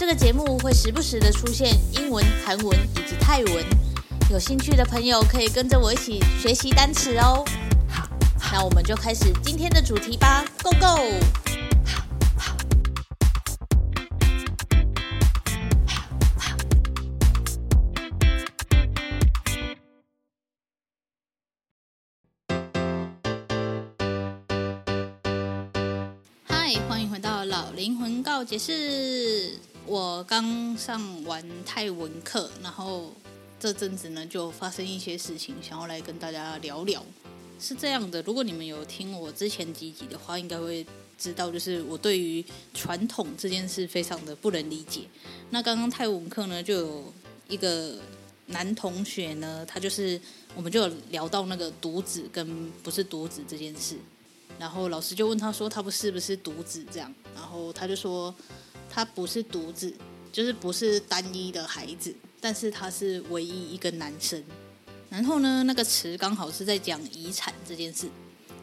这个节目会时不时的出现英文、韩文以及泰文，有兴趣的朋友可以跟着我一起学习单词哦。好，那我们就开始今天的主题吧，Go Go！嗨，欢迎回到老灵魂告解室。我刚上完泰文课，然后这阵子呢就发生一些事情，想要来跟大家聊聊。是这样的，如果你们有听我之前几集的话，应该会知道，就是我对于传统这件事非常的不能理解。那刚刚泰文课呢，就有一个男同学呢，他就是我们就有聊到那个独子跟不是独子这件事，然后老师就问他说，他不是不是独子这样，然后他就说。他不是独子，就是不是单一的孩子，但是他是唯一一个男生。然后呢，那个词刚好是在讲遗产这件事，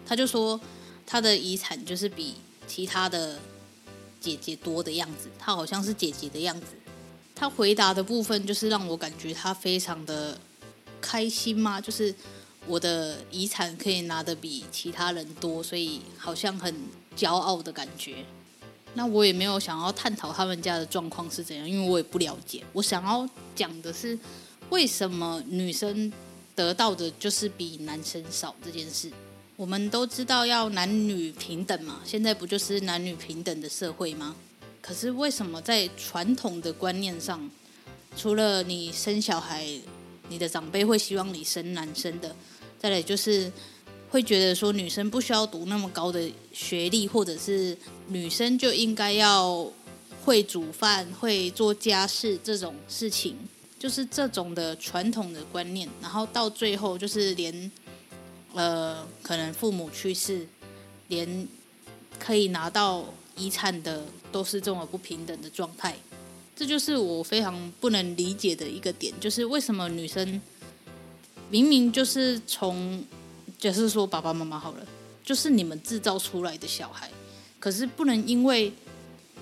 他就说他的遗产就是比其他的姐姐多的样子，他好像是姐姐的样子。他回答的部分就是让我感觉他非常的开心嘛，就是我的遗产可以拿得比其他人多，所以好像很骄傲的感觉。那我也没有想要探讨他们家的状况是怎样，因为我也不了解。我想要讲的是，为什么女生得到的就是比男生少这件事。我们都知道要男女平等嘛，现在不就是男女平等的社会吗？可是为什么在传统的观念上，除了你生小孩，你的长辈会希望你生男生的，再来就是。会觉得说女生不需要读那么高的学历，或者是女生就应该要会煮饭、会做家事这种事情，就是这种的传统的观念。然后到最后就是连呃，可能父母去世，连可以拿到遗产的都是这么不平等的状态。这就是我非常不能理解的一个点，就是为什么女生明明就是从就是说，爸爸妈妈好了，就是你们制造出来的小孩，可是不能因为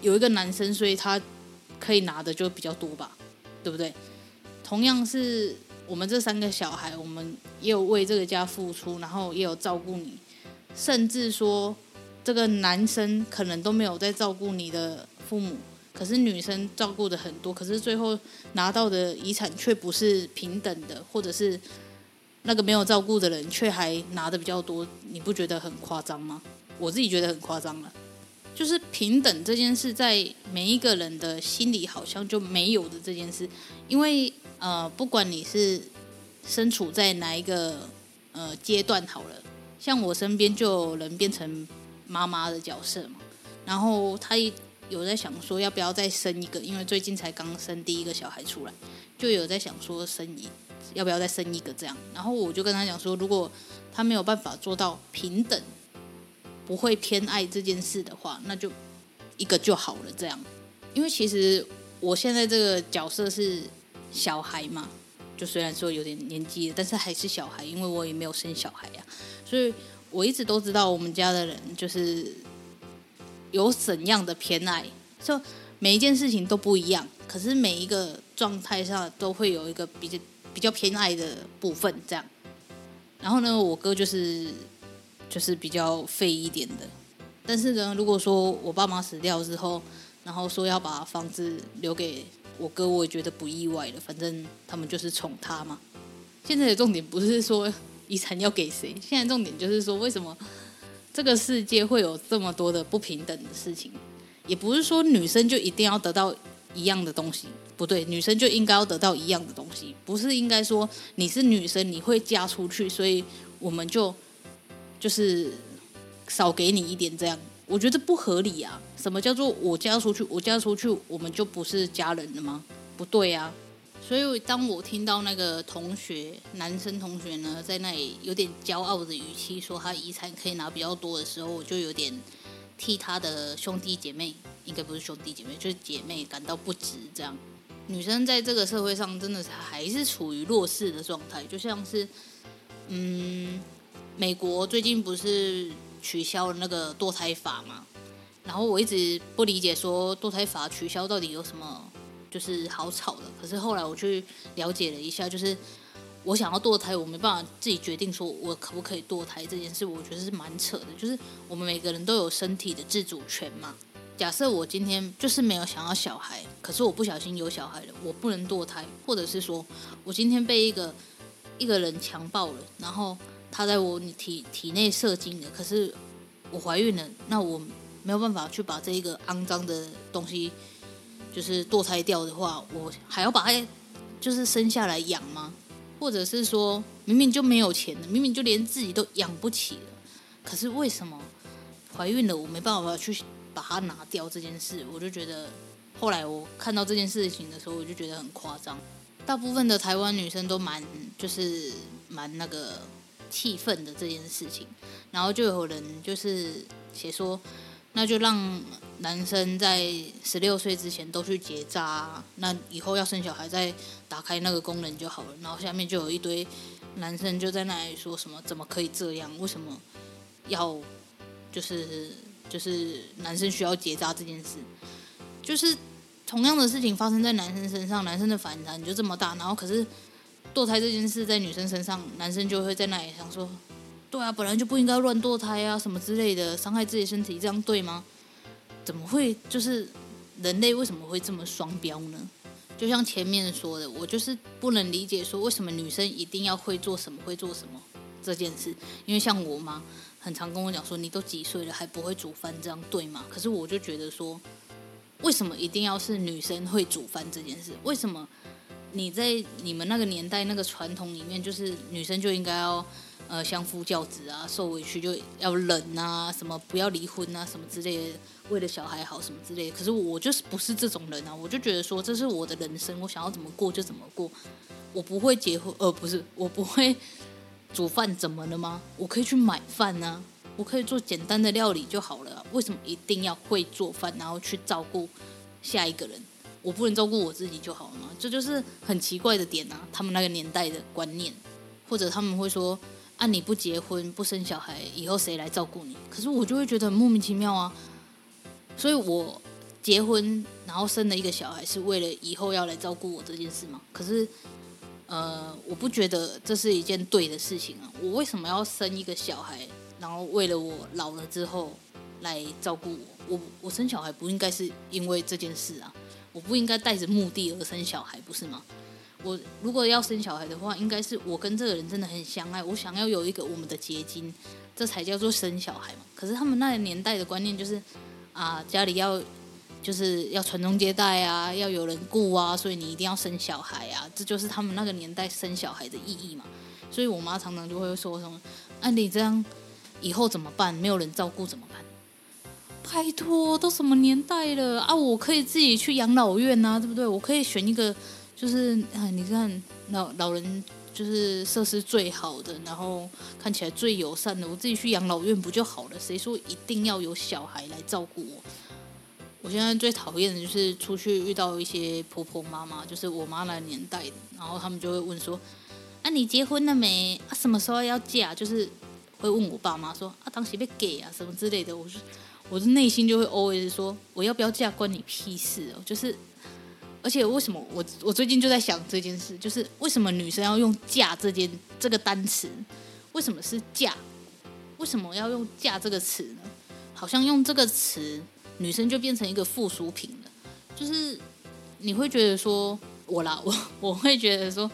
有一个男生，所以他可以拿的就比较多吧，对不对？同样是我们这三个小孩，我们也有为这个家付出，然后也有照顾你，甚至说这个男生可能都没有在照顾你的父母，可是女生照顾的很多，可是最后拿到的遗产却不是平等的，或者是。那个没有照顾的人却还拿的比较多，你不觉得很夸张吗？我自己觉得很夸张了。就是平等这件事，在每一个人的心里好像就没有的这件事，因为呃，不管你是身处在哪一个呃阶段好了，像我身边就有人变成妈妈的角色嘛，然后他有在想说要不要再生一个，因为最近才刚生第一个小孩出来，就有在想说生一。要不要再生一个这样？然后我就跟他讲说，如果他没有办法做到平等，不会偏爱这件事的话，那就一个就好了这样。因为其实我现在这个角色是小孩嘛，就虽然说有点年纪，但是还是小孩，因为我也没有生小孩呀。所以我一直都知道我们家的人就是有怎样的偏爱，就每一件事情都不一样，可是每一个状态下都会有一个比较。比较偏爱的部分，这样。然后呢，我哥就是就是比较废一点的。但是呢，如果说我爸妈死掉之后，然后说要把房子留给我哥，我也觉得不意外了。反正他们就是宠他嘛。现在的重点不是说遗产要给谁，现在重点就是说，为什么这个世界会有这么多的不平等的事情？也不是说女生就一定要得到一样的东西。不对，女生就应该要得到一样的东西，不是应该说你是女生，你会嫁出去，所以我们就就是少给你一点这样，我觉得不合理啊！什么叫做我嫁出去？我嫁出去，我们就不是家人了吗？不对啊！所以当我听到那个同学，男生同学呢，在那里有点骄傲的语气说他遗产可以拿比较多的时候，我就有点替他的兄弟姐妹，应该不是兄弟姐妹，就是姐妹感到不值。这样，女生在这个社会上真的是还是处于弱势的状态，就像是，嗯，美国最近不是。取消了那个堕胎法嘛，然后我一直不理解说堕胎法取消到底有什么就是好吵的。可是后来我去了解了一下，就是我想要堕胎，我没办法自己决定说我可不可以堕胎这件事，我觉得是蛮扯的。就是我们每个人都有身体的自主权嘛。假设我今天就是没有想要小孩，可是我不小心有小孩了，我不能堕胎，或者是说我今天被一个一个人强暴了，然后。他在我体体内射精了，可是我怀孕了，那我没有办法去把这一个肮脏的东西就是堕胎掉的话，我还要把它就是生下来养吗？或者是说明明就没有钱了，明明就连自己都养不起了，可是为什么怀孕了我没办法去把它拿掉这件事？我就觉得后来我看到这件事情的时候，我就觉得很夸张。大部分的台湾女生都蛮就是蛮那个。气愤的这件事情，然后就有人就是写说，那就让男生在十六岁之前都去结扎，那以后要生小孩再打开那个功能就好了。然后下面就有一堆男生就在那里说什么，怎么可以这样？为什么要就是就是男生需要结扎这件事？就是同样的事情发生在男生身上，男生的反弹就这么大，然后可是。堕胎这件事在女生身上，男生就会在那里想说：“对啊，本来就不应该乱堕胎啊，什么之类的，伤害自己身体，这样对吗？怎么会？就是人类为什么会这么双标呢？就像前面说的，我就是不能理解说为什么女生一定要会做什么会做什么这件事。因为像我妈很常跟我讲说：‘你都几岁了还不会煮饭，这样对吗？’可是我就觉得说，为什么一定要是女生会煮饭这件事？为什么？”你在你们那个年代那个传统里面，就是女生就应该要呃相夫教子啊，受委屈就要忍啊，什么不要离婚啊，什么之类的，为了小孩好什么之类的。可是我就是不是这种人啊，我就觉得说这是我的人生，我想要怎么过就怎么过。我不会结婚，呃，不是，我不会煮饭，怎么了吗？我可以去买饭啊，我可以做简单的料理就好了。为什么一定要会做饭，然后去照顾下一个人？我不能照顾我自己就好了吗？这就是很奇怪的点啊！他们那个年代的观念，或者他们会说：“啊，你不结婚不生小孩，以后谁来照顾你？”可是我就会觉得很莫名其妙啊！所以我结婚然后生了一个小孩，是为了以后要来照顾我这件事吗？可是，呃，我不觉得这是一件对的事情啊！我为什么要生一个小孩，然后为了我老了之后来照顾我？我我生小孩不应该是因为这件事啊！我不应该带着目的而生小孩，不是吗？我如果要生小孩的话，应该是我跟这个人真的很相爱，我想要有一个我们的结晶，这才叫做生小孩嘛。可是他们那个年代的观念就是，啊，家里要就是要传宗接代啊，要有人顾啊，所以你一定要生小孩啊，这就是他们那个年代生小孩的意义嘛。所以我妈常常就会说什么：“啊，你这样以后怎么办？没有人照顾怎么办？”拜托，都什么年代了啊！我可以自己去养老院呐，对不对？我可以选一个，就是，你看老老人就是设施最好的，然后看起来最友善的，我自己去养老院不就好了？谁说一定要有小孩来照顾我？我现在最讨厌的就是出去遇到一些婆婆妈妈，就是我妈那年代的，然后他们就会问说：“啊，你结婚了没？啊，什么时候要嫁？”就是会问我爸妈说：“啊，当时被给啊，什么之类的。”我说。我的内心就会 always 说，我要不要嫁关你屁事哦！就是，而且为什么我我最近就在想这件事，就是为什么女生要用嫁这件这个单词？为什么是嫁？为什么要用嫁这个词呢？好像用这个词，女生就变成一个附属品了。就是你会觉得说，我啦，我我会觉得说，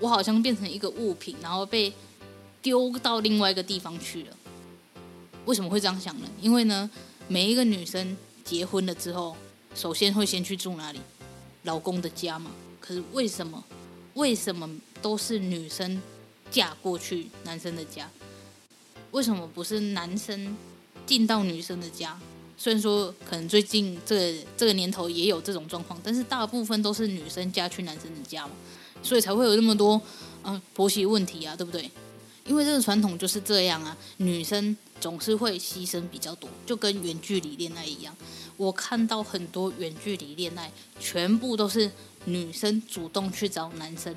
我好像变成一个物品，然后被丢到另外一个地方去了。为什么会这样想呢？因为呢，每一个女生结婚了之后，首先会先去住哪里？老公的家嘛。可是为什么？为什么都是女生嫁过去男生的家？为什么不是男生进到女生的家。虽然说可能最近这个这个年头也有这种状况，但是大部分都是女生嫁去男生的家嘛，所以才会有那么多嗯婆媳问题啊，对不对？因为这个传统就是这样啊，女生总是会牺牲比较多，就跟远距离恋爱一样。我看到很多远距离恋爱，全部都是女生主动去找男生，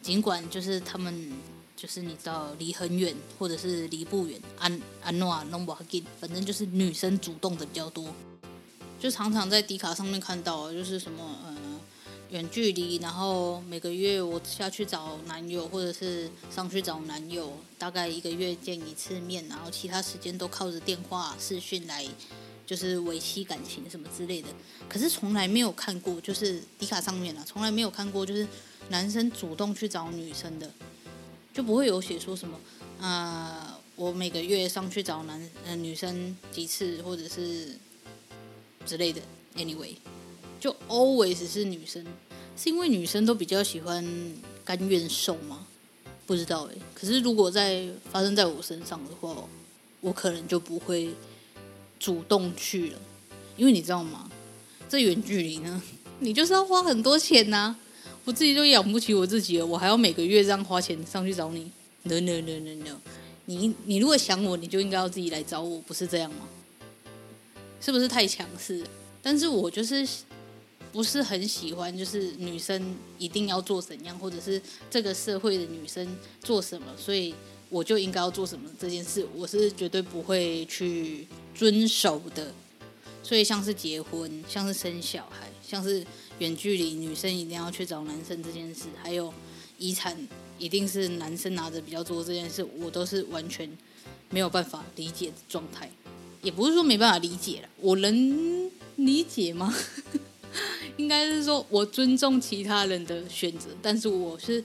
尽管就是他们。就是你知道离很远，或者是离不远，安安诺啊，弄不好给，反正就是女生主动的比较多，就常常在迪卡上面看到，就是什么呃远距离，然后每个月我下去找男友，或者是上去找男友，大概一个月见一次面，然后其他时间都靠着电话视讯来，就是维系感情什么之类的。可是从来没有看过，就是迪卡上面啊，从来没有看过，就是男生主动去找女生的。就不会有写说什么，呃，我每个月上去找男呃女生几次，或者是之类的。Anyway，就 always 是女生，是因为女生都比较喜欢甘愿受吗？不知道诶。可是如果在发生在我身上的话，我可能就不会主动去了，因为你知道吗？这远距离呢，你就是要花很多钱呐、我自己都养不起我自己了，我还要每个月这样花钱上去找你？No no no no no！你你如果想我，你就应该要自己来找我，不是这样吗？是不是太强势？但是我就是不是很喜欢，就是女生一定要做怎样，或者是这个社会的女生做什么，所以我就应该要做什么这件事，我是绝对不会去遵守的。所以像是结婚，像是生小孩，像是。远距离，女生一定要去找男生这件事，还有遗产一定是男生拿着比较多这件事，我都是完全没有办法理解的状态。也不是说没办法理解了，我能理解吗？应该是说我尊重其他人的选择，但是我是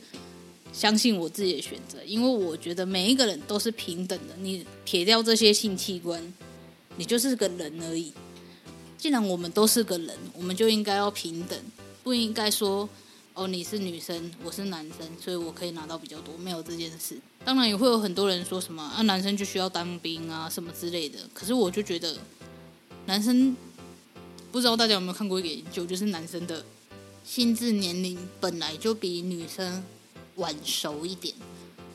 相信我自己的选择，因为我觉得每一个人都是平等的。你撇掉这些性器官，你就是个人而已。既然我们都是个人，我们就应该要平等，不应该说哦，你是女生，我是男生，所以我可以拿到比较多，没有这件事。当然也会有很多人说什么啊，男生就需要当兵啊什么之类的。可是我就觉得，男生不知道大家有没有看过一个研究，就是男生的心智年龄本来就比女生晚熟一点，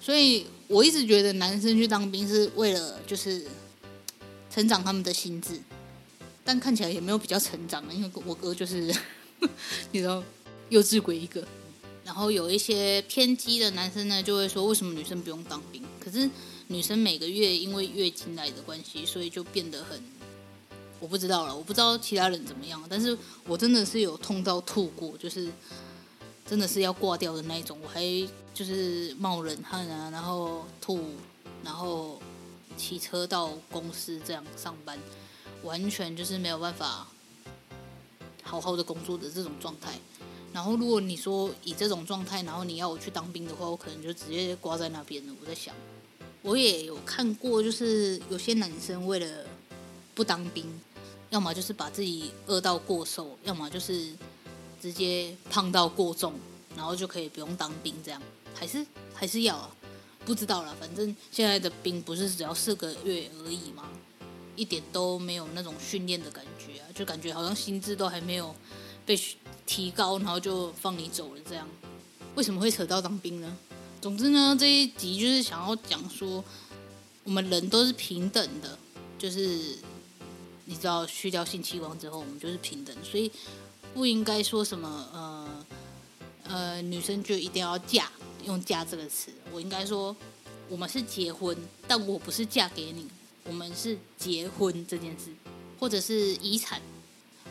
所以我一直觉得男生去当兵是为了就是成长他们的心智。但看起来也没有比较成长啊，因为我哥就是，你知道，幼稚鬼一个。然后有一些偏激的男生呢，就会说为什么女生不用当兵？可是女生每个月因为月经来的关系，所以就变得很，我不知道了，我不知道其他人怎么样，但是我真的是有痛到吐过，就是真的是要挂掉的那一种，我还就是冒冷汗啊，然后吐，然后骑车到公司这样上班。完全就是没有办法好好的工作的这种状态。然后，如果你说以这种状态，然后你要我去当兵的话，我可能就直接挂在那边了。我在想，我也有看过，就是有些男生为了不当兵，要么就是把自己饿到过瘦，要么就是直接胖到过重，然后就可以不用当兵。这样还是还是要啊？不知道啦，反正现在的兵不是只要四个月而已吗？一点都没有那种训练的感觉啊，就感觉好像心智都还没有被提高，然后就放你走了这样。为什么会扯到当兵呢？总之呢，这一集就是想要讲说，我们人都是平等的，就是你知道，去掉性器官之后，我们就是平等，所以不应该说什么呃呃，女生就一定要嫁，用嫁这个词。我应该说，我们是结婚，但我不是嫁给你。我们是结婚这件事，或者是遗产。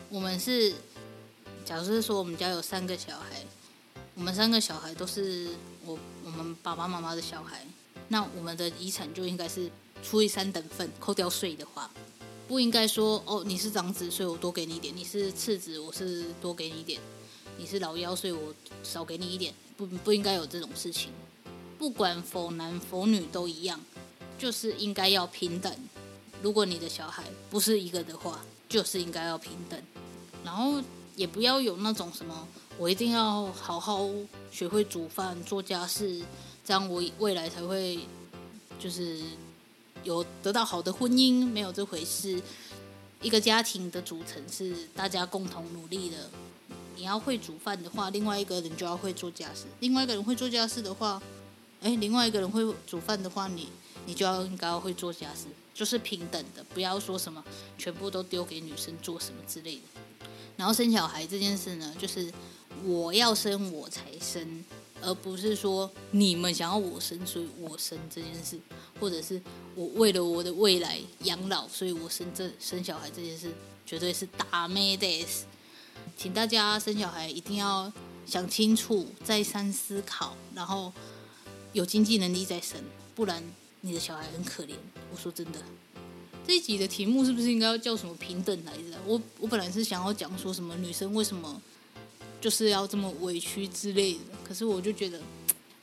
我们是，假如是说我们家有三个小孩，我们三个小孩都是我我们爸爸妈妈的小孩，那我们的遗产就应该是除以三等份，扣掉税的话，不应该说哦，你是长子，所以我多给你一点；你是次子，我是多给你一点；你是老幺，所以我少给你一点。不不应该有这种事情，不管否男否女都一样。就是应该要平等。如果你的小孩不是一个的话，就是应该要平等。然后也不要有那种什么，我一定要好好学会煮饭、做家事，这样我未来才会就是有得到好的婚姻，没有这回事。一个家庭的组成是大家共同努力的。你要会煮饭的话，另外一个人就要会做家事；另外一个人会做家事的话，哎，另外一个人会煮饭的话，你你就要应该要会做家事，就是平等的，不要说什么全部都丢给女生做什么之类的。然后生小孩这件事呢，就是我要生我才生。而不是说你们想要我生，所以我生这件事，或者是我为了我的未来养老，所以我生这生小孩这件事，绝对是ダメです。请大家生小孩一定要想清楚，再三思考，然后有经济能力再生，不然 你的小孩很可怜。我说真的，这一集的题目是不是应该要叫什么平等来着？我我本来是想要讲说什么女生为什么。就是要这么委屈之类的，可是我就觉得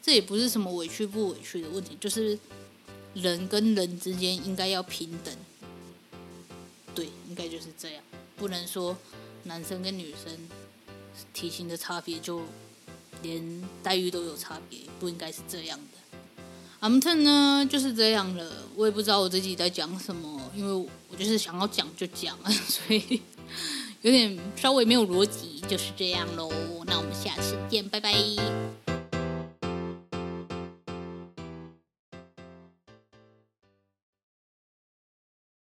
这也不是什么委屈不委屈的问题，就是人跟人之间应该要平等，对，应该就是这样，不能说男生跟女生体型的差别就连待遇都有差别，不应该是这样的。I'm ten 呢就是这样了，我也不知道我自己在讲什么，因为我就是想要讲就讲，所以。有点稍微没有逻辑，就是这样喽。那我们下次见，拜拜。